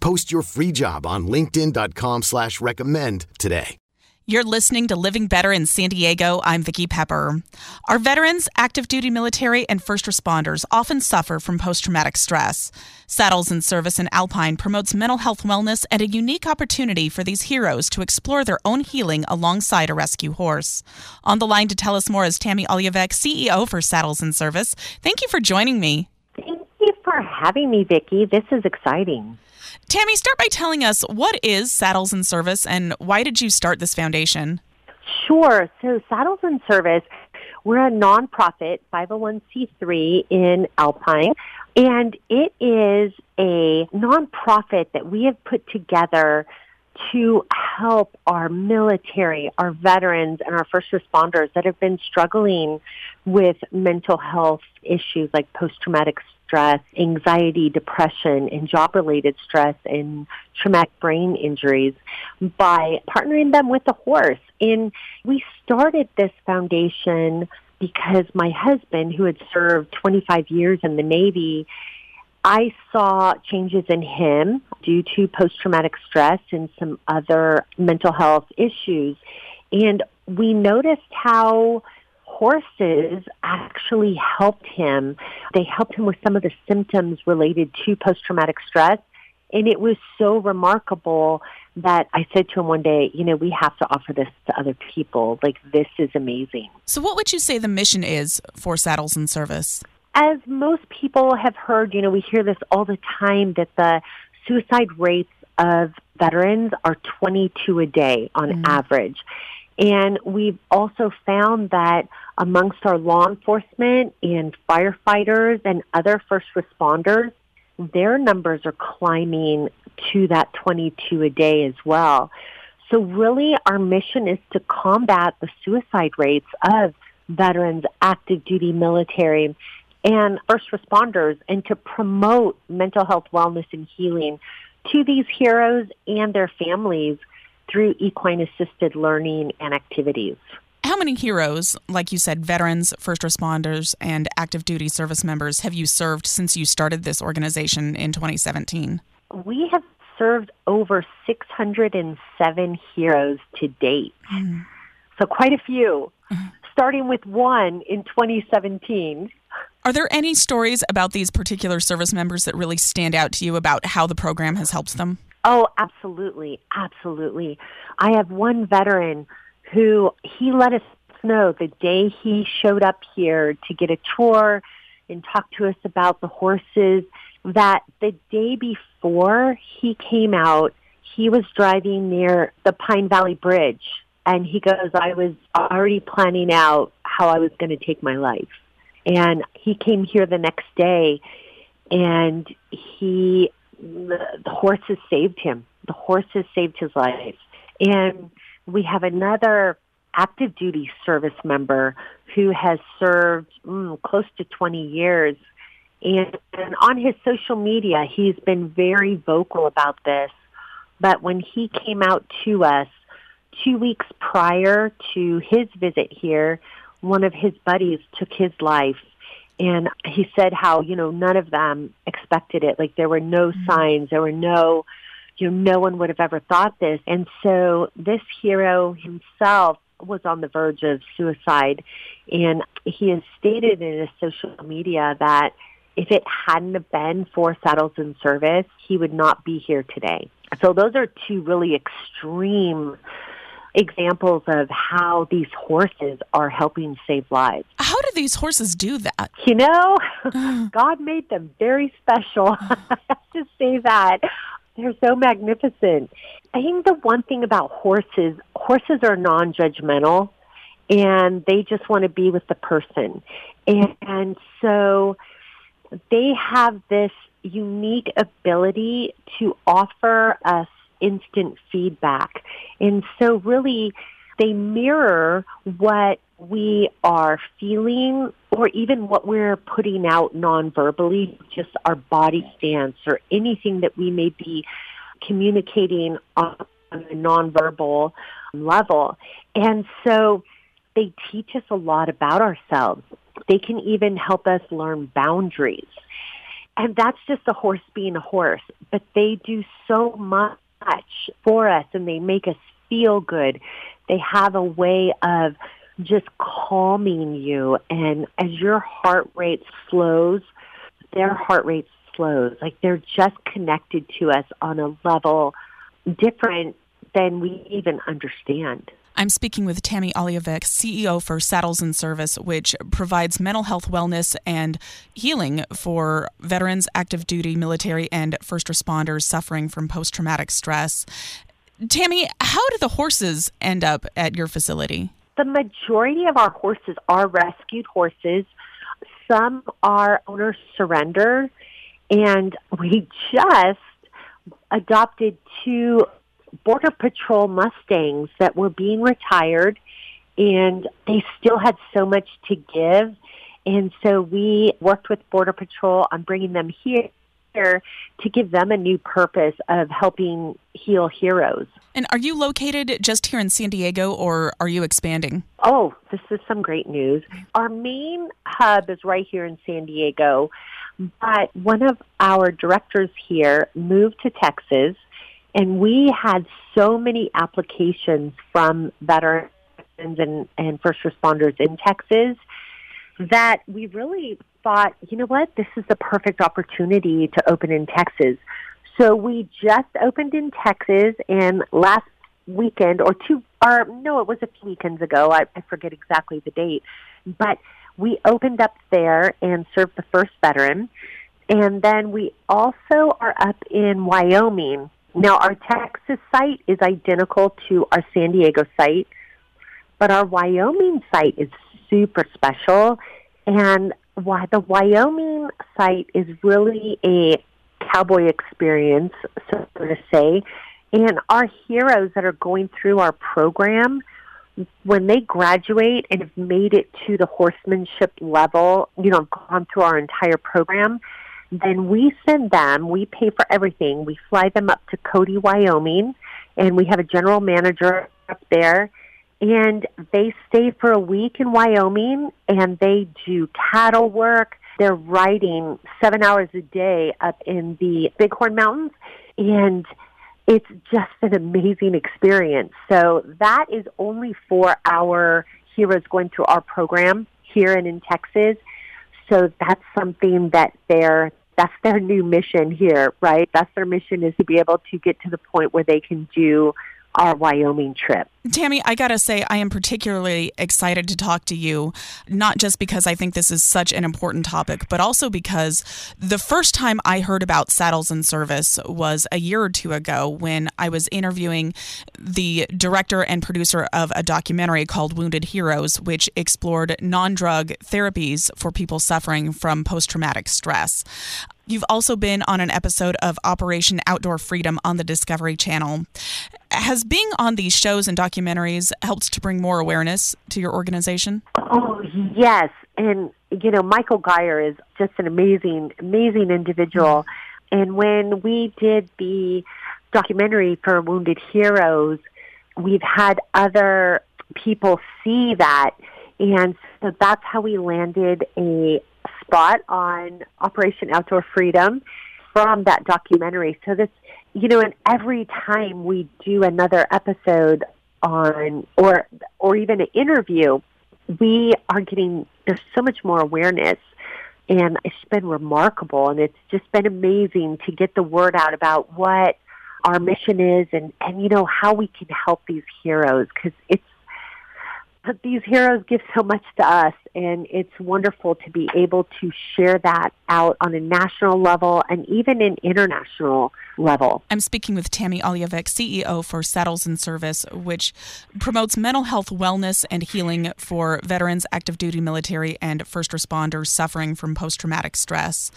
Post your free job on linkedin.com slash recommend today. You're listening to Living Better in San Diego. I'm Vicki Pepper. Our veterans, active duty military, and first responders often suffer from post traumatic stress. Saddles in Service in Alpine promotes mental health wellness and a unique opportunity for these heroes to explore their own healing alongside a rescue horse. On the line to tell us more is Tammy Oluvic, CEO for Saddles in Service. Thank you for joining me. Thank you for having me, Vicki. This is exciting. Tammy, start by telling us what is Saddles in Service and why did you start this foundation? Sure. So, Saddles in Service, we're a nonprofit 501c3 in Alpine, and it is a nonprofit that we have put together to help our military, our veterans, and our first responders that have been struggling with mental health issues like post-traumatic stress, anxiety, depression, and job-related stress and traumatic brain injuries by partnering them with a horse. And we started this foundation because my husband, who had served 25 years in the Navy, I saw changes in him due to post-traumatic stress and some other mental health issues. And we noticed how horses actually helped him. They helped him with some of the symptoms related to post-traumatic stress. And it was so remarkable that I said to him one day, you know, we have to offer this to other people. Like, this is amazing. So, what would you say the mission is for Saddles in Service? As most people have heard, you know, we hear this all the time that the suicide rates of veterans are 22 a day on mm-hmm. average. And we've also found that amongst our law enforcement and firefighters and other first responders, their numbers are climbing to that 22 a day as well. So really our mission is to combat the suicide rates of veterans, active duty military, and first responders and to promote mental health wellness and healing to these heroes and their families through equine assisted learning and activities. How many heroes, like you said, veterans, first responders, and active duty service members have you served since you started this organization in 2017? We have served over 607 heroes to date. Mm. So quite a few, mm-hmm. starting with one in 2017. Are there any stories about these particular service members that really stand out to you about how the program has helped them? Oh, absolutely. Absolutely. I have one veteran who he let us know the day he showed up here to get a tour and talk to us about the horses that the day before he came out, he was driving near the Pine Valley Bridge and he goes, I was already planning out how I was going to take my life. And he came here the next day and he the, the horses saved him. The horses saved his life. And we have another active duty service member who has served mm, close to 20 years. And, and on his social media, he's been very vocal about this. But when he came out to us two weeks prior to his visit here, one of his buddies took his life and he said how you know none of them expected it. Like there were no mm-hmm. signs. There were no you know no one would have ever thought this. And so this hero himself was on the verge of suicide. And he has stated in his social media that if it hadn't have been for saddles in service he would not be here today. So those are two really extreme examples of how these horses are helping save lives. How do these horses do that? You know, God made them very special. I have to say that. They're so magnificent. I think the one thing about horses, horses are non-judgmental and they just want to be with the person. And, and so they have this unique ability to offer us instant feedback. And so really they mirror what we are feeling or even what we're putting out non-verbally, just our body stance or anything that we may be communicating on a nonverbal level. And so they teach us a lot about ourselves. They can even help us learn boundaries. And that's just a horse being a horse, but they do so much for us and they make us feel good. They have a way of just calming you and as your heart rate slows, their heart rate slows. Like they're just connected to us on a level different than we even understand. I'm speaking with Tammy Oluvic, CEO for Saddles in Service, which provides mental health wellness and healing for veterans, active duty, military, and first responders suffering from post traumatic stress. Tammy, how do the horses end up at your facility? The majority of our horses are rescued horses. Some are owner surrender, and we just adopted two Border Patrol Mustangs that were being retired and they still had so much to give. And so we worked with Border Patrol on bringing them here to give them a new purpose of helping heal heroes. And are you located just here in San Diego or are you expanding? Oh, this is some great news. Our main hub is right here in San Diego, but one of our directors here moved to Texas and we had so many applications from veterans and, and first responders in Texas that we really thought, you know what, this is the perfect opportunity to open in Texas. So we just opened in Texas and last weekend or two or no, it was a few weekends ago. I, I forget exactly the date. But we opened up there and served the first veteran. And then we also are up in Wyoming now, our Texas site is identical to our San Diego site, but our Wyoming site is super special. And why the Wyoming site is really a cowboy experience, so to say. And our heroes that are going through our program, when they graduate and have made it to the horsemanship level, you know, gone through our entire program, then we send them, we pay for everything. We fly them up to Cody, Wyoming, and we have a general manager up there. And they stay for a week in Wyoming and they do cattle work. They're riding seven hours a day up in the Bighorn Mountains. And it's just an amazing experience. So that is only for our heroes going through our program here and in Texas. So that's something that they're that's their new mission here, right? That's their mission is to be able to get to the point where they can do our Wyoming trip. Tammy, I gotta say, I am particularly excited to talk to you, not just because I think this is such an important topic, but also because the first time I heard about saddles in service was a year or two ago when I was interviewing the director and producer of a documentary called Wounded Heroes, which explored non drug therapies for people suffering from post traumatic stress. You've also been on an episode of Operation Outdoor Freedom on the Discovery Channel. Has being on these shows and documentaries helped to bring more awareness to your organization? Oh, yes. And, you know, Michael Geyer is just an amazing, amazing individual. And when we did the documentary for Wounded Heroes, we've had other people see that. And so that's how we landed a spot on Operation Outdoor Freedom from that documentary. So this, you know, and every time we do another episode on or or even an interview, we are getting there's so much more awareness and it's been remarkable and it's just been amazing to get the word out about what our mission is and, and you know, how we can help these heroes because it's but these heroes give so much to us and it's wonderful to be able to share that out on a national level and even an international level. I'm speaking with Tammy Oluvic, CEO for Saddles in Service, which promotes mental health wellness and healing for veterans, active duty military, and first responders suffering from post traumatic stress.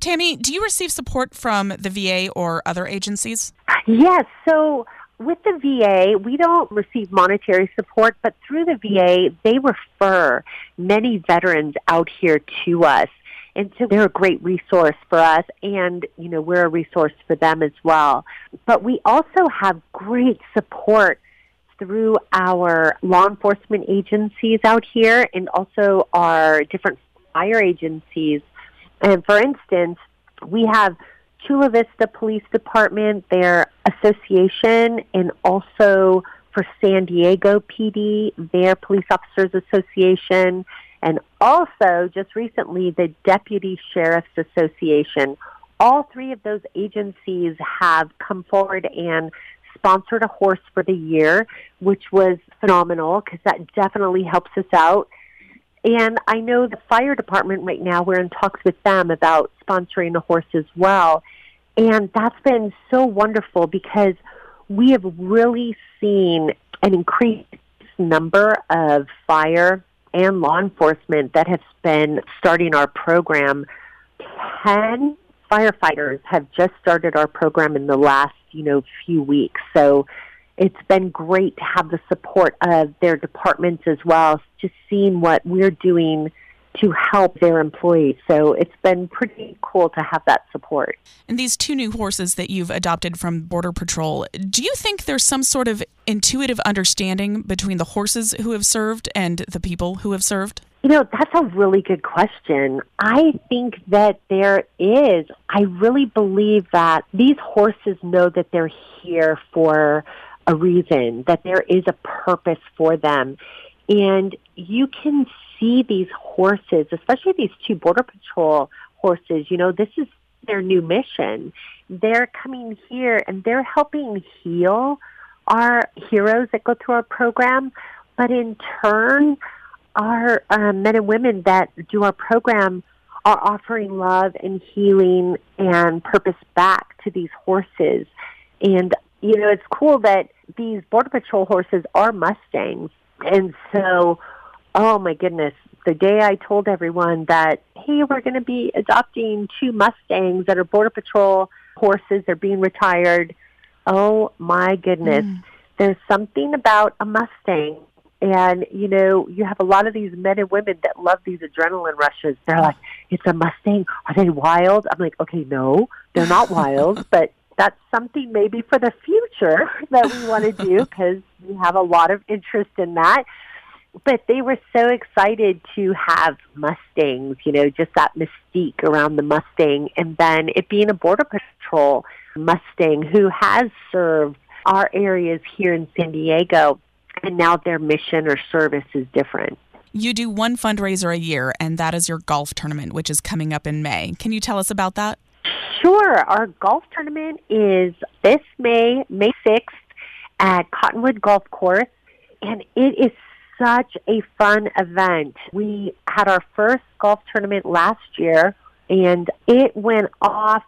Tammy, do you receive support from the VA or other agencies? Yes. So with the VA, we don't receive monetary support, but through the VA, they refer many veterans out here to us. And so they're a great resource for us, and, you know, we're a resource for them as well. But we also have great support through our law enforcement agencies out here and also our different fire agencies. And for instance, we have Chula Vista Police Department, their association, and also for San Diego PD, their Police Officers Association, and also just recently the Deputy Sheriff's Association. All three of those agencies have come forward and sponsored a horse for the year, which was phenomenal because that definitely helps us out. And I know the fire department right now, we're in talks with them about sponsoring a horse as well. And that's been so wonderful because we have really seen an increased number of fire and law enforcement that have been starting our program. 10 firefighters have just started our program in the last, you know, few weeks. So it's been great to have the support of their departments as well, just seeing what we're doing to help their employees. So it's been pretty cool to have that support. And these two new horses that you've adopted from Border Patrol, do you think there's some sort of intuitive understanding between the horses who have served and the people who have served? You know, that's a really good question. I think that there is. I really believe that these horses know that they're here for a reason, that there is a purpose for them. And you can see these horses, especially these two Border Patrol horses, you know, this is their new mission. They're coming here and they're helping heal our heroes that go through our program, but in turn, our uh, men and women that do our program are offering love and healing and purpose back to these horses. And, you know, it's cool that these Border Patrol horses are Mustangs. And so oh my goodness, the day I told everyone that, hey, we're going to be adopting two Mustangs that are Border Patrol horses, they're being retired. Oh my goodness. Mm. There's something about a Mustang. And, you know, you have a lot of these men and women that love these adrenaline rushes. They're like, it's a Mustang. Are they wild? I'm like, okay, no, they're not wild, but that's something maybe for the future that we want to do because we have a lot of interest in that but they were so excited to have Mustangs, you know, just that mystique around the Mustang. And then it being a Border Patrol Mustang who has served our areas here in San Diego, and now their mission or service is different. You do one fundraiser a year, and that is your golf tournament, which is coming up in May. Can you tell us about that? Sure. Our golf tournament is this May, May 6th, at Cottonwood Golf Course, and it is such a fun event. We had our first golf tournament last year and it went off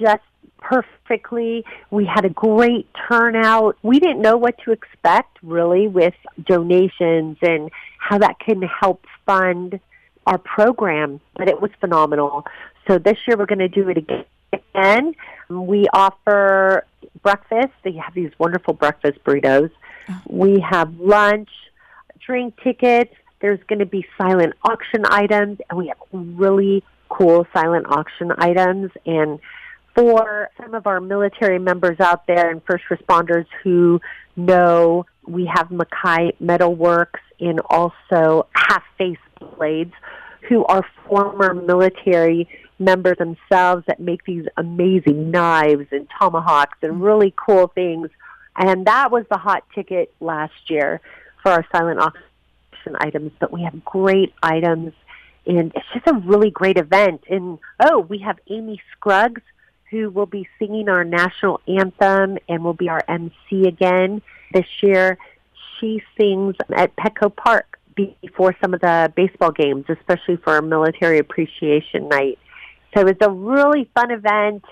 just perfectly. We had a great turnout. We didn't know what to expect really with donations and how that can help fund our program, but it was phenomenal. So this year we're going to do it again. We offer breakfast. They have these wonderful breakfast burritos. Oh. We have lunch drink tickets. There's going to be silent auction items, and we have really cool silent auction items. And for some of our military members out there and first responders who know we have Mackay Metalworks and also Half Face Blades, who are former military members themselves that make these amazing knives and tomahawks and really cool things. And that was the hot ticket last year for our silent auction items, but we have great items and it's just a really great event. And oh, we have Amy Scruggs, who will be singing our national anthem and will be our MC again this year. She sings at Petco Park before some of the baseball games, especially for our military appreciation night. So it's a really fun event,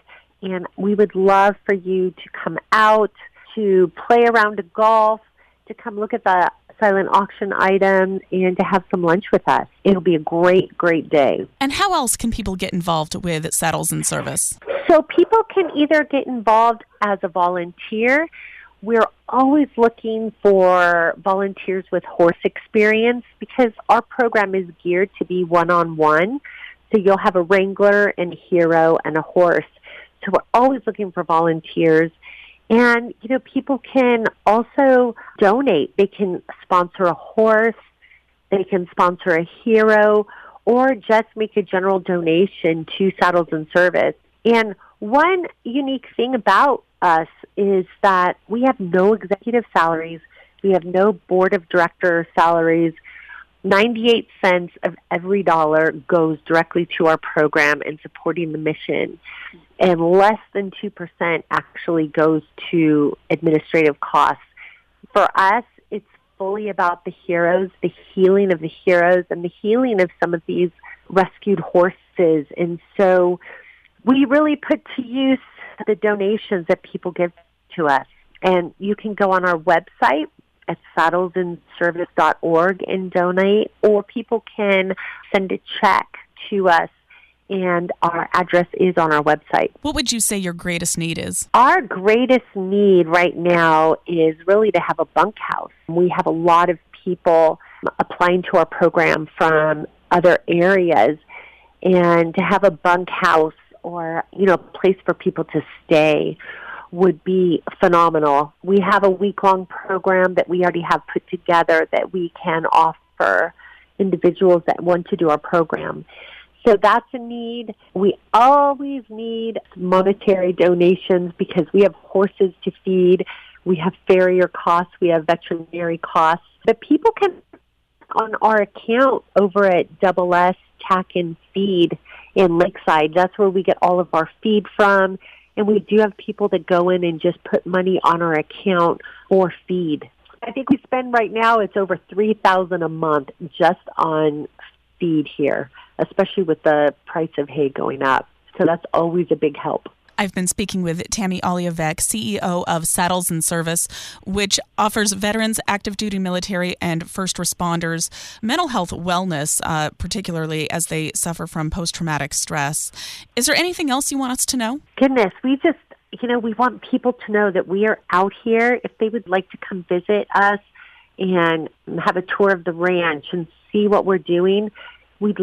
and we would love for you to come out to play around golf, to come look at the silent auction items, and to have some lunch with us. It'll be a great, great day. And how else can people get involved with Saddles in Service? So people can either get involved as a volunteer. We're always looking for volunteers with horse experience because our program is geared to be one on one. So you'll have a wrangler and a hero and a horse. So we're always looking for volunteers. And, you know, people can also donate. They can sponsor a horse, they can sponsor a hero, or just make a general donation to Saddles in Service. And one unique thing about us is that we have no executive salaries, we have no board of director salaries. 98 cents of every dollar goes directly to our program and supporting the mission, and less than 2% actually goes to administrative costs. For us, it's fully about the heroes, the healing of the heroes, and the healing of some of these rescued horses. And so we really put to use the donations that people give to us. And you can go on our website at saddlesinservice.org and donate, or people can send a check to us and our address is on our website. What would you say your greatest need is? Our greatest need right now is really to have a bunkhouse. We have a lot of people applying to our program from other areas, and to have a bunkhouse or you know a place for people to stay would be phenomenal. We have a week long program that we already have put together that we can offer individuals that want to do our program. So that's a need. We always need monetary donations because we have horses to feed, we have farrier costs, we have veterinary costs. But people can on our account over at Double S Tack and Feed in Lakeside. That's where we get all of our feed from. And we do have people that go in and just put money on our account for feed. I think we spend right now it's over three thousand a month just on feed here, especially with the price of hay going up. So that's always a big help. I've been speaking with Tammy Oluvic, CEO of Saddles in Service, which offers veterans, active duty military, and first responders mental health wellness, uh, particularly as they suffer from post traumatic stress. Is there anything else you want us to know? Goodness, we just, you know, we want people to know that we are out here. If they would like to come visit us and have a tour of the ranch and see what we're doing, we'd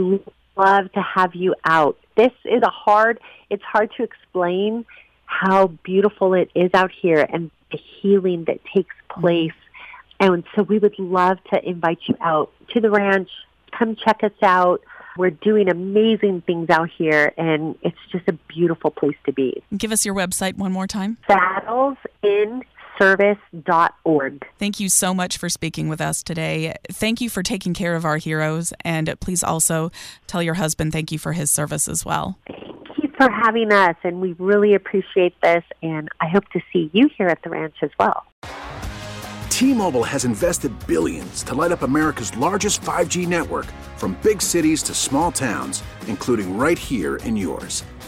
love to have you out. This is a hard, it's hard to explain how beautiful it is out here and the healing that takes mm-hmm. place. And so we would love to invite you out to the ranch. Come check us out. We're doing amazing things out here, and it's just a beautiful place to be. Give us your website one more time. Saddles in service.org. Thank you so much for speaking with us today. Thank you for taking care of our heroes, and please also tell your husband thank you for his service as well. Thank you for having us, and we really appreciate this, and I hope to see you here at the ranch as well. T-Mobile has invested billions to light up America's largest 5G network from big cities to small towns, including right here in yours.